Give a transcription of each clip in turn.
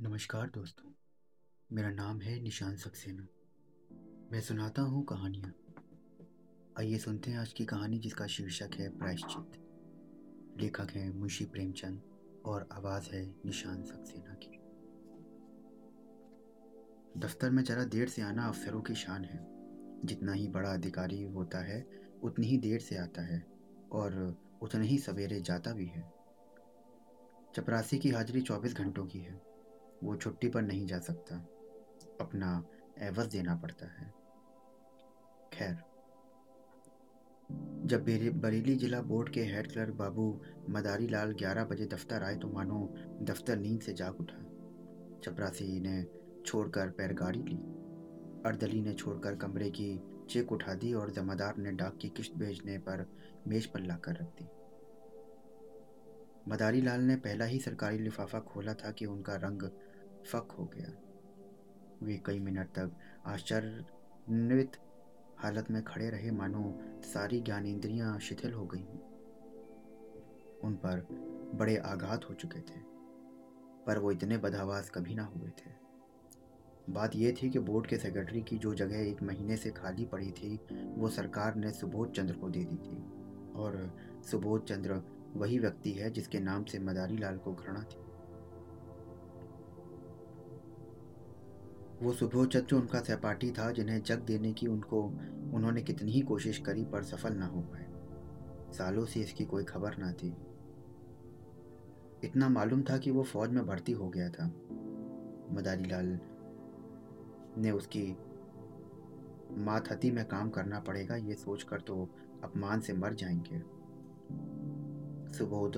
नमस्कार दोस्तों, मेरा नाम है निशान सक्सेना। मैं सुनाता हूँ कहानियाँ। आइए सुनते हैं आज की कहानी जिसका शीर्षक है प्रायश्चित। लेखक हैं मुंशी प्रेमचंद और आवाज़ है निशान सक्सेना की। दफ्तर में जरा देर से आना अफसरों की शान है। जितना ही बड़ा अधिकारी होता है, उतनी ही देर से आता है और उतना ही सवेरे जाता भी है। चपरासी की हाजिरी चौबीस घंटों की है। वो छुट्टी पर नहीं जा सकता। अपना एवज देना पड़ता है। खैर। जब बरेली जिला बोर्ड के हेड क्लर्क बाबू मदारी लाल ग्यारह बजे दफ्तर आए तो मानो दफ्तर नींद से जाग उठा। चपरासी ने छोड़कर पैर गाड़ी ली। अर्दली ने छोड़कर कमरे की चेक उठा दी और जमादार ने डाक की किश्त भेजने पर मेज पर लाकर रख दी। मदारी लाल ने पहला ही सरकारी लिफाफा खोला था कि उनका रंग फक हो गया। वे कई मिनट तक आश्चर्यन्वित हालत में खड़े रहे, मानो सारी ज्ञानेंद्रियाँ शिथिल हो गई। उन पर बड़े आघात हो चुके थे, पर वो इतने बदहवास कभी ना हुए थे। बात यह थी कि बोर्ड के सेक्रेटरी की जो जगह एक महीने से खाली पड़ी थी, वो सरकार ने सुबोध चंद्र को दे दी थी। और सुबोध चंद्र वही व्यक्ति है जिसके नाम से मदारी लाल को घृणा थी। वो सुबोध चंद्र उनका सहपाठी था, जिन्हें जग देने की उनको, उन्होंने कितनी ही कोशिश करी, पर सफल ना हो पाए। सालों से इसकी कोई खबर ना थी। इतना मालूम था कि वो फौज में भर्ती हो गया था। मदारी लाल ने उसकी मातहती में काम करना पड़ेगा, ये सोचकर तो अपमान से मर जाएँगे। सुबोध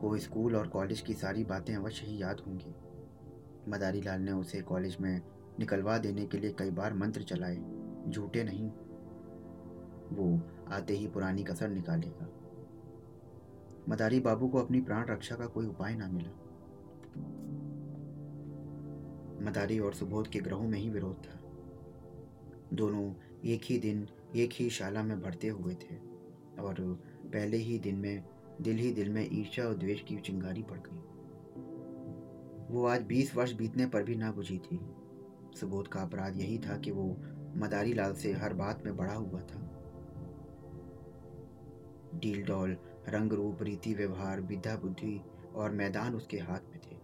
को स्कूल और कॉलेज की सारी बातें अवश्य ही याद होंगी। मदारी लाल ने उसे कॉलेज में निकलवा देने के लिए कई बार मंत्र चलाए, झूठे नहीं। वो आते ही पुरानी कसर निकालेगा। मदारी बाबू को अपनी प्राण रक्षा का कोई उपाय ना मिला। मदारी और सुबोध के ग्रहों में ही विरोध था। दोनों एक ही दिन, एक ही शाला में भरते हुए थे और पहले ही दिन में, दिल ही दिल में ईर्ष्या और द्वेष की चिंगारी पड़ गई। वो आज बीस वर्ष बीतने पर भी ना बुझी थी। सुबोध का अपराध यही था कि वो मदारी लाल से हर बात में बड़ा हुआ था। डील डॉल रंग रूप रीति व्यवहार विद्या बुद्धि और मैदान उसके हाथ में थे।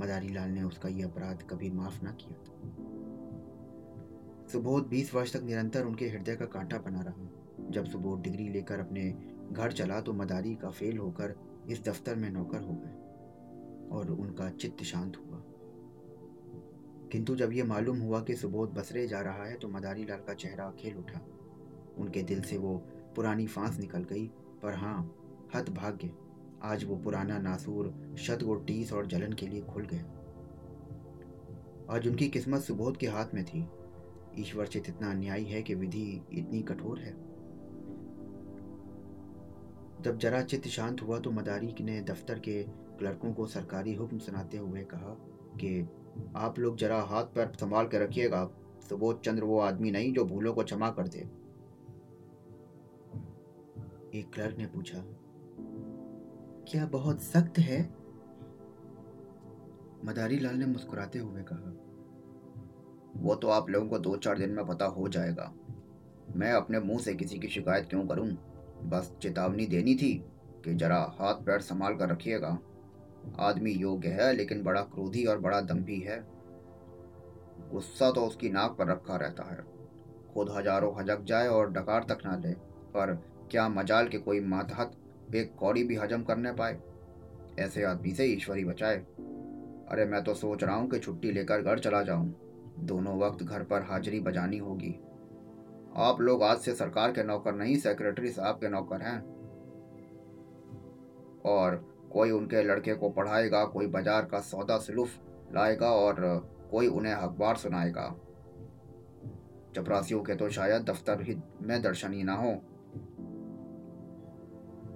मदारी लाल ने उसका यह अपराध कभी माफ़ ना किया था। सुबोध बीस वर्ष तक निरंतर उनके हृदय का कांटा बना रहा। जब सुबोध डिग्री लेकर अपने घर चला तो मदारी का फेल होकर इस दफ्तर में नौकर हो गए और उनका चित्त शांत हुआ। किंतु जब यह मालूम हुआ कि सुबोध बसरे जा रहा है तो मदारी लाल का चेहरा खेल उठा। उनके दिल से वो पुरानी फांस निकल गई, पर हाँ हत भाग्य आज वो पुराना नासूर शतगुड़ टीस और जलन के लिए खुल गया। आज उनकी किस्मत सुबोध के हाथ में थी। ईश्वर से इतना अन्यायी है कि विधि इतनी कठोर है। जब जरा चित्त शांत हुआ तो मदारी ने दफ्तर के क्लर्कों को सरकारी हुक्म सुनाते हुए कहा कि आप लोग जरा हाथ पैर संभाल के रखिएगा। सुबोध चंद्र, वो आदमी नहीं जो भूलों को क्षमा कर दे एक क्लर्क ने पूछा, क्या बहुत सख्त है? मदारी लाल ने मुस्कुराते हुए कहा, वो तो आप लोगों को दो चार दिन में पता हो जाएगा। मैं अपने मुँह से किसी की शिकायत क्यों करूँ? बस चेतावनी देनी थी कि जरा हाथ पैर संभाल कर रखिएगा। आदमी योग्य है, लेकिन बड़ा क्रोधी और बड़ा दम्भी है। गुस्सा तो उसकी नाक पर रखा रहता है। खुद हज़ारों हजक जाए और डकार तक ना ले, पर क्या मजाल के कोई मातहत एक कौड़ी भी हजम करने पाए? ऐसे आदमी से ईश्वरी बचाए। अरे, मैं तो सोच रहा हूँ कि छुट्टी लेकर घर चला जाऊँ। दोनों वक्त घर पर हाजिरी बजानी होगी। आप लोग आज से सरकार के नौकर नहीं, सेक्रेटरी साहब के नौकर हैं। और कोई उनके लड़के को पढ़ाएगा, कोई बाज़ार का सौदा सिलुफ लाएगा और कोई उन्हें अखबार सुनाएगा। चपरासियों के तो शायद दफ्तर ही में दर्शन ही ना हो।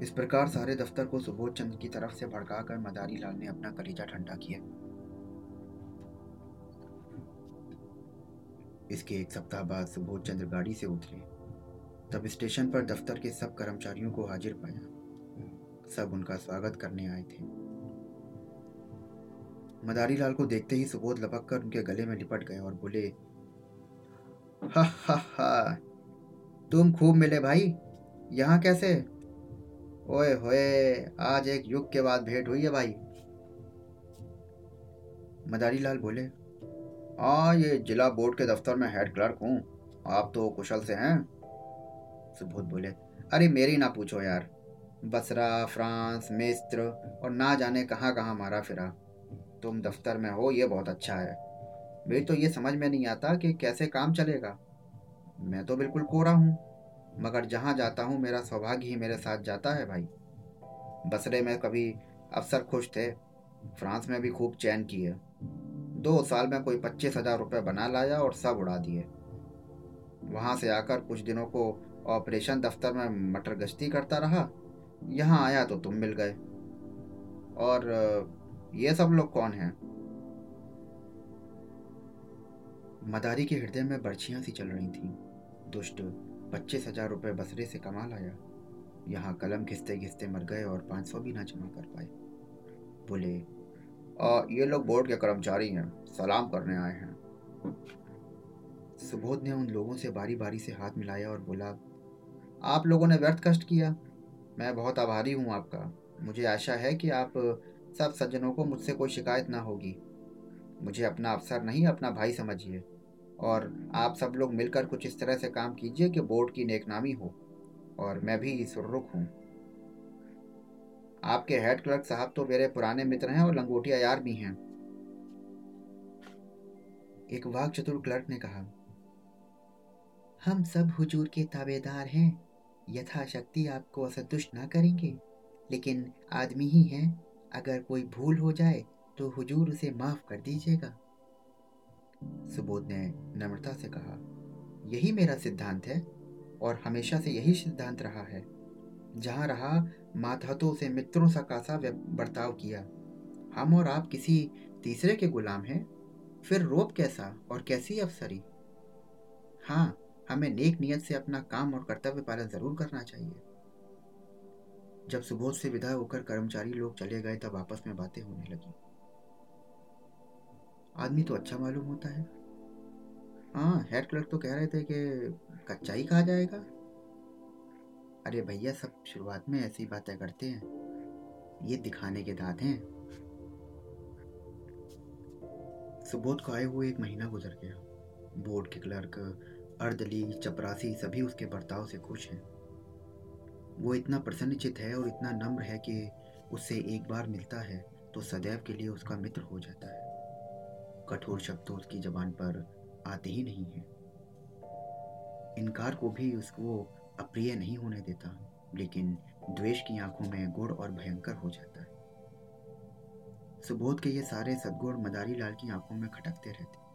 इस प्रकार सारे दफ्तर को सुबोध चंद की तरफ़ से भड़काकर मदारी लाल ने अपना कलेजा ठंडा किया। इसके एक सप्ताह बाद सुबोध चंद्र गाड़ी से उतरे। तब स्टेशन पर दफ्तर के सब कर्मचारियों को हाजिर पाया। सब उनका स्वागत करने आए थे। मदारी लाल को देखते ही सुबोध लपक कर उनके गले में लिपट गए और बोले, हा हा हा, तुम खूब मिले भाई, यहाँ कैसे? ओए होए, आज एक युग के बाद भेंट हुई है भाई। मदारी लाल बोले हाँ ये जिला बोर्ड के दफ्तर में हेड क्लर्क हूँ, आप तो कुशल से हैं। सुबोध बोले, अरे मेरी ना पूछो यार बसरा, फ्रांस, मिस्र और ना जाने कहाँ कहाँ मारा फिरा। तुम दफ्तर में हो, ये बहुत अच्छा है। मेरी तो ये समझ में नहीं आता कि कैसे काम चलेगा। मैं तो बिल्कुल कोरा हूँ, मगर जहाँ जाता हूँ, मेरा सौभाग्य ही मेरे साथ जाता है भाई। बसरे में कभी अफसर खुश थे, फ्रांस में भी खूब चैन किए। दो साल में कोई पच्चीस हज़ार रुपये बना लाया और सब उड़ा दिए। वहाँ से आकर कुछ दिनों को ऑपरेशन दफ्तर में मटर गश्ती करता रहा यहाँ आया तो तुम मिल गए। और ये सब लोग कौन हैं? मदारी के हृदय में बर्छियाँ सी चल रही थी। दुष्ट पच्चीस हज़ार रुपये बसरे से कमा लाया। यहाँ कलम घिसते घिसते मर गए और पाँच सौ भी ना जमा कर पाए। बोले आ, ये लोग बोर्ड के कर्मचारी हैं सलाम करने आए हैं। सुबोध ने उन लोगों से बारी बारी से हाथ मिलाया और बोला आप लोगों ने व्यर्थ कष्ट किया। मैं बहुत आभारी हूँ आपका। मुझे आशा है कि आप सब सज्जनों को मुझसे कोई शिकायत ना होगी। मुझे अपना अफसर नहीं, अपना भाई समझिए। और आप सब लोग मिलकर कुछ इस तरह से काम कीजिए कि बोर्ड की नेकनामी हो। और मैं भी सुररुख हूँ। आपके हेड क्लर्क साहब तो मेरे पुराने मित्र हैं और लंगोटिया यार भी हैं। एक वाक चतुर क्लर्क ने कहा, हम सब हुजूर के ताबेदार हैं। यथाशक्ति आपको असंतुष्ट ना करेंगे। लेकिन आदमी ही हैं। अगर कोई भूल हो जाए तो हुजूर उसे माफ़ कर दीजिएगा। सुबोध ने नम्रता से कहा, यही मेरा सिद्धांत है, और हमेशा से यही सिद्धांत रहा है। जहाँ रहा, मातहतों से मित्रों सा कासा बर्ताव किया। हम और आप किसी तीसरे के गुलाम हैं। फिर रोप कैसा और कैसी अफसरी हाँ हमें नेक नियत से अपना काम और कर्तव्य पालन ज़रूर करना चाहिए। जब सुबोध से विदा होकर कर्मचारी लोग चले गए, तब आपस में बातें होने लगी। आदमी तो अच्छा मालूम होता है। हाँ हेड क्लर्क तो कह रहे थे कि कच्चा ही कहा जाएगा। अरे भैया, सब शुरुआत में ऐसी बातें करते हैं। ये दिखाने के दांत हैं। सुबोध को आए हुए एक महीना गुजर गया। बोर्ड के क्लर्क अर्दली, चपरासी सभी उसके बर्ताव से खुश हैं। वो इतना प्रसन्नचित है और इतना नम्र है कि उससे एक बार मिलता है तो सदैव के लिए उसका मित्र हो जाता है। कठोर शब्द तो उसकी जबान पर आते ही नहीं है। इनकार को भी उसको अप्रिय नहीं होने देता, लेकिन द्वेष की आँखों में गुड़ और भयंकर हो जाता है। सुबोध के ये सारे सदगुण मदारी लाल की आँखों में खटकते रहते।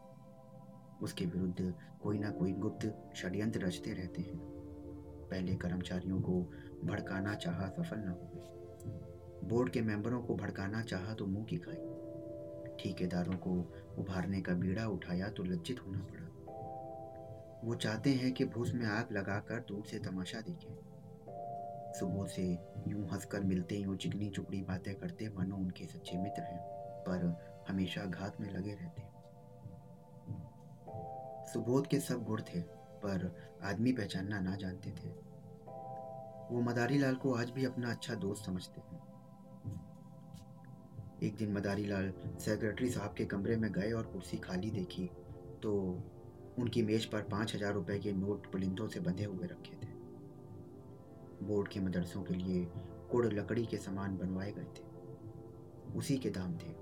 उसके विरुद्ध कोई ना कोई गुप्त षड्यंत्र रचते रहते हैं। पहले कर्मचारियों को भड़काना चाहा सफल न हुए। बोर्ड के मेंबरों को भड़काना चाहा तो मुँह की खाई। ठेकेदारों को उभारने का बीड़ा उठाया तो लज्जित होना पड़ा। वो चाहते हैं कि भूस में आग लगाकर दूर से तमाशा देखें। सुबह से यूँ हंसकर मिलते यूँ चिकनी चुपड़ी बातें करते मानो उनके सच्चे मित्र हैं, पर हमेशा घात में लगे रहते सुबोध के सब गुण थे, पर आदमी पहचानना ना जानते थे। वो मदारी लाल को आज भी अपना अच्छा दोस्त समझते हैं। एक दिन मदारी लाल सेक्रेटरी साहब के कमरे में गए और कुर्सी खाली देखी तो उनकी मेज पर पाँच हज़ार रुपए के नोट पुलिंदों से बंधे हुए रखे थे। बोर्ड के मदरसों के लिए कुड़ लकड़ी के सामान बनवाए गए थे। उसी के दाम थे।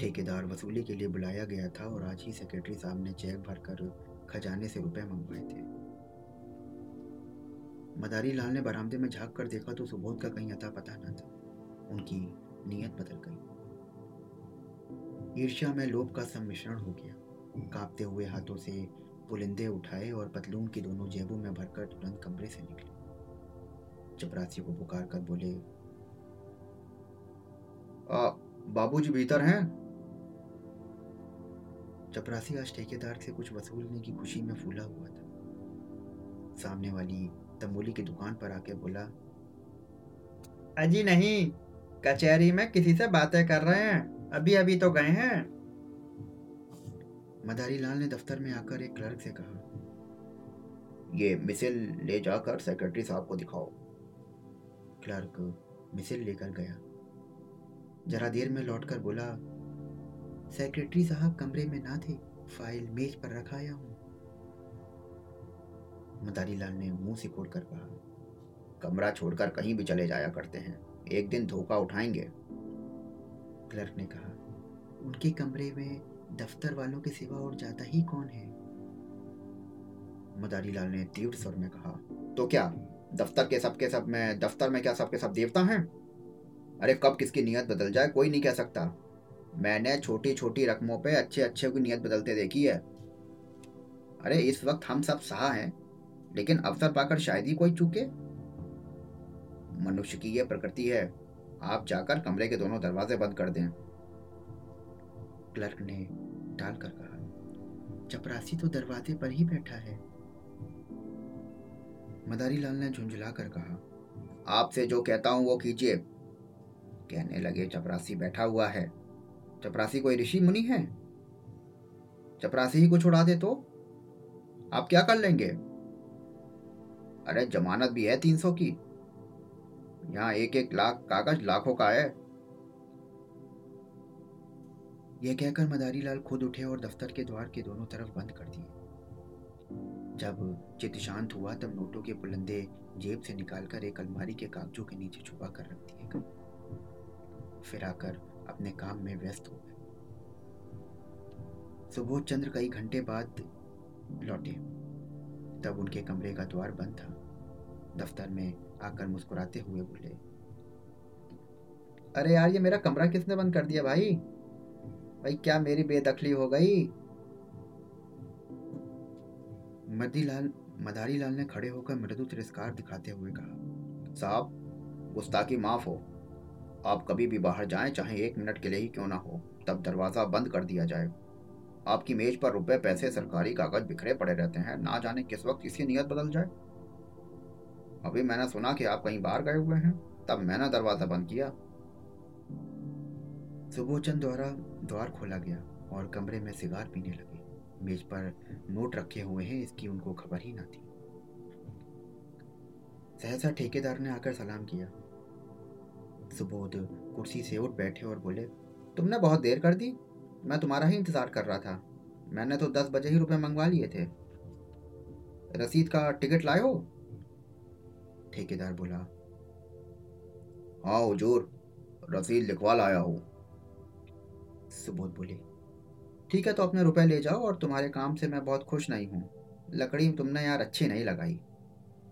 ठेकेदार वसूली के लिए बुलाया गया था और आज ही सेक्रेटरी साहब ने चेक भरकर खजाने से रुपए मंगवाए थे। मदारी लाल ने बरामदे में झाँक कर देखा तो सुबोध का कहीं अता पता न था। उनकी नीयत बदल गई। ईर्ष्या में लोभ का सम्मिश्रण हो गया। कांपते हुए हाथों से पुलिंदे उठाए और पतलून की दोनों जेबों में भरकर तुरंत कमरे से निकले। चपरासी को पुकार कर बोले बाबूजी भीतर हैं? चपरासी आज ठेकेदार से कुछ वसूलने की खुशी में फूला हुआ था। सामने वाली तंबोली की दुकान पर आके बोला, अजी नहीं, कचहरी में किसी से बातें कर रहे हैं। अभी अभी तो गए हैं। मदारी लाल ने दफ्तर में आकर एक क्लर्क से कहा, ये मिसिल ले जाकर सेक्रेटरी साहब को दिखाओ। क्लर्क मिसिल लेकर गया। जरा देर में लौटकर बोला सेक्रेटरी साहब कमरे में ना थे, फ़ाइल मेज पर रखाया हूँ। मदारी लाल ने मुँह सिकोड़ कर कहा, कमरा छोड़कर कहीं भी चले जाया करते हैं। एक दिन धोखा उठाएँगे। क्लर्क ने कहा, उनके कमरे में दफ्तर वालों के सिवा और ज़्यादा ही कौन है? मदारी लाल ने तीव्र स्वर में कहा तो क्या, दफ्तर के सबके सब में, दफ्तर में क्या सबके सब देवता हैं? अरे कब किसकी नीयत बदल जाए, कोई नहीं कह सकता। मैंने छोटी छोटी रकमों पे अच्छे अच्छे की नीयत बदलते देखी है। अरे, इस वक्त हम सब सहा हैं, लेकिन अवसर पाकर शायद ही कोई चूके। मनुष्य की यह प्रकृति है, आप जाकर कमरे के दोनों दरवाजे बंद कर दें। क्लर्क ने डालकर कहा, चपरासी तो दरवाजे पर ही बैठा है। मदारी लाल ने झुंझुला कर कहा, आपसे जो कहता हूँ वो कीजिए। कहने लगे, चपरासी बैठा हुआ है। चपरासी कोई ऋषि मुनि है? चपरासी ही कुछ उड़ा दे तो? आप क्या कर लेंगे? अरे, जमानत भी है तीन सौ की। यहाँ एक एक लाख कागज़ लाखों का है। यह कहकर मदारी लाल खुद उठे और दफ्तर के द्वार के दोनों तरफ़ बंद कर दिए। जब चित शांत हुआ, तब नोटों के बुलंदे जेब से निकालकर एक अलमारी के कागजों के नीचे छुपा कर रख दिए फिर आकर अपने काम में व्यस्त हो गए। सुबोध चंद्र कई घंटे बाद लौटे। तब उनके कमरे का द्वार बंद था। दफ्तर में आकर मुस्कुराते हुए बोले, अरे यार, ये मेरा कमरा किसने बंद कर दिया भाई? भाई, क्या मेरी बेदखली हो गई? मदीलाल मदारी लाल ने खड़े होकर मृदु तिरस्कार दिखाते हुए कहा, साहब, गुस्ताखी माफ़ हो। आप कभी भी बाहर जाएँ, चाहे एक मिनट के लिए ही क्यों ना हो, तब दरवाज़ा बंद कर दिया जाए। आपकी मेज पर रुपए, पैसे, सरकारी कागज़ बिखरे पड़े रहते हैं, ना जाने किस वक्त इसकी नीयत बदल जाए। अभी मैंने सुना कि आप कहीं बाहर गए हुए हैं, तब मैंने दरवाज़ा बंद किया। सुबोचन द्वारा द्वार खोला गया और कमरे में सिगार पीने लगे। मेज पर नोट रखे हुए हैं, इसकी उनको खबर ही ना थी। सहसा ठेकेदार ने आकर सलाम किया। सुबोध कुर्सी से उठ बैठे और बोले, तुमने बहुत देर कर दी। मैं तुम्हारा ही इंतज़ार कर रहा था। मैंने तो दस बजे ही रुपए मंगवा लिए थे। रसीद का टिकट लाए हो? ठेकेदार बोला हाँ हुजूर, रसीद लिखवा लाया हूँ। सुबोध बोले, ठीक है तो अपने रुपए ले जाओ और तुम्हारे काम से मैं बहुत खुश नहीं हूँ। लकड़ी तुमने यार अच्छी नहीं लगाई।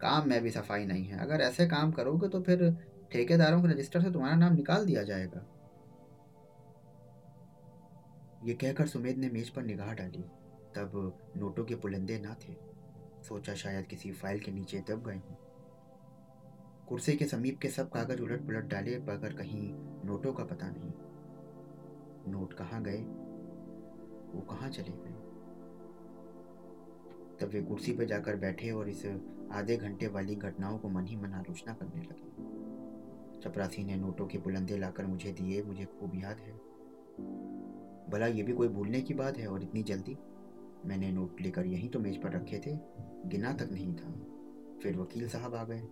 काम में भी सफ़ाई नहीं है। अगर ऐसे काम करोगे तो फिर ठेकेदारों के रजिस्टर से तुम्हारा नाम निकाल दिया जाएगा। ये कहकर सुमेध ने मेज पर निगाह डाली। तब नोटों के पुलंदे ना थे। सोचा शायद किसी फ़ाइल के नीचे दब गए हों। कुर्सी के समीप के सब कागज़ उलट पुलट डाले, मगर कहीं नोटों का पता नहीं। नोट कहाँ गए? वो कहाँ चले गए? तब वे कुर्सी पर जाकर बैठे और इस आधे घंटे वाली घटनाओं को मन ही मन आलोचना करने लगे। चपरासी ने नोटों के बुलंदे लाकर मुझे दिए, मुझे खूब याद है। भला ये भी कोई भूलने की बात है और इतनी जल्दी? मैंने नोट लेकर यहीं तो मेज पर रखे थे, गिना तक नहीं था। फिर वकील साहब आ गए।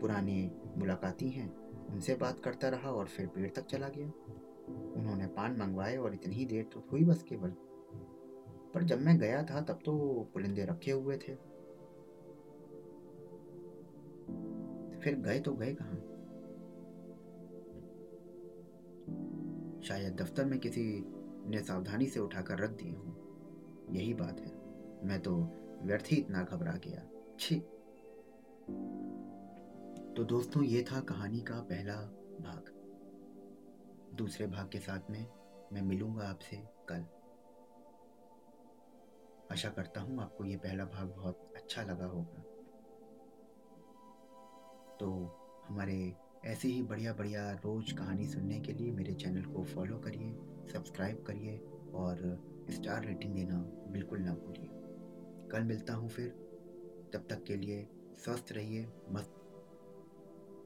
पुराने मुलाकाती हैं, उनसे बात करता रहा और फिर पेड़ तक चला गया। उन्होंने पान मंगवाए और इतनी देर तो हुई बस केवल। पर जब मैं गया था, तब तो पुलिंदे रखे हुए थे। फिर गए तो गए कहा? शायद दफ्तर में किसी ने सावधानी से उठाकर रख दिए हो। यही बात है। मैं तो व्यर्थ ही इतना घबरा गया। छी। तो दोस्तों, ये था कहानी का पहला भाग। दूसरे भाग के साथ में मैं मिलूँगा आपसे कल। आशा करता हूँ आपको ये पहला भाग बहुत अच्छा लगा होगा। तो हमारे ऐसी ही बढ़िया बढ़िया रोज कहानी सुनने के लिए मेरे चैनल को फॉलो करिए, सब्सक्राइब करिए और स्टार रेटिंग देना बिल्कुल ना भूलिए। कल मिलता हूँ फिर। तब तक के लिए स्वस्थ रहिए, मस्त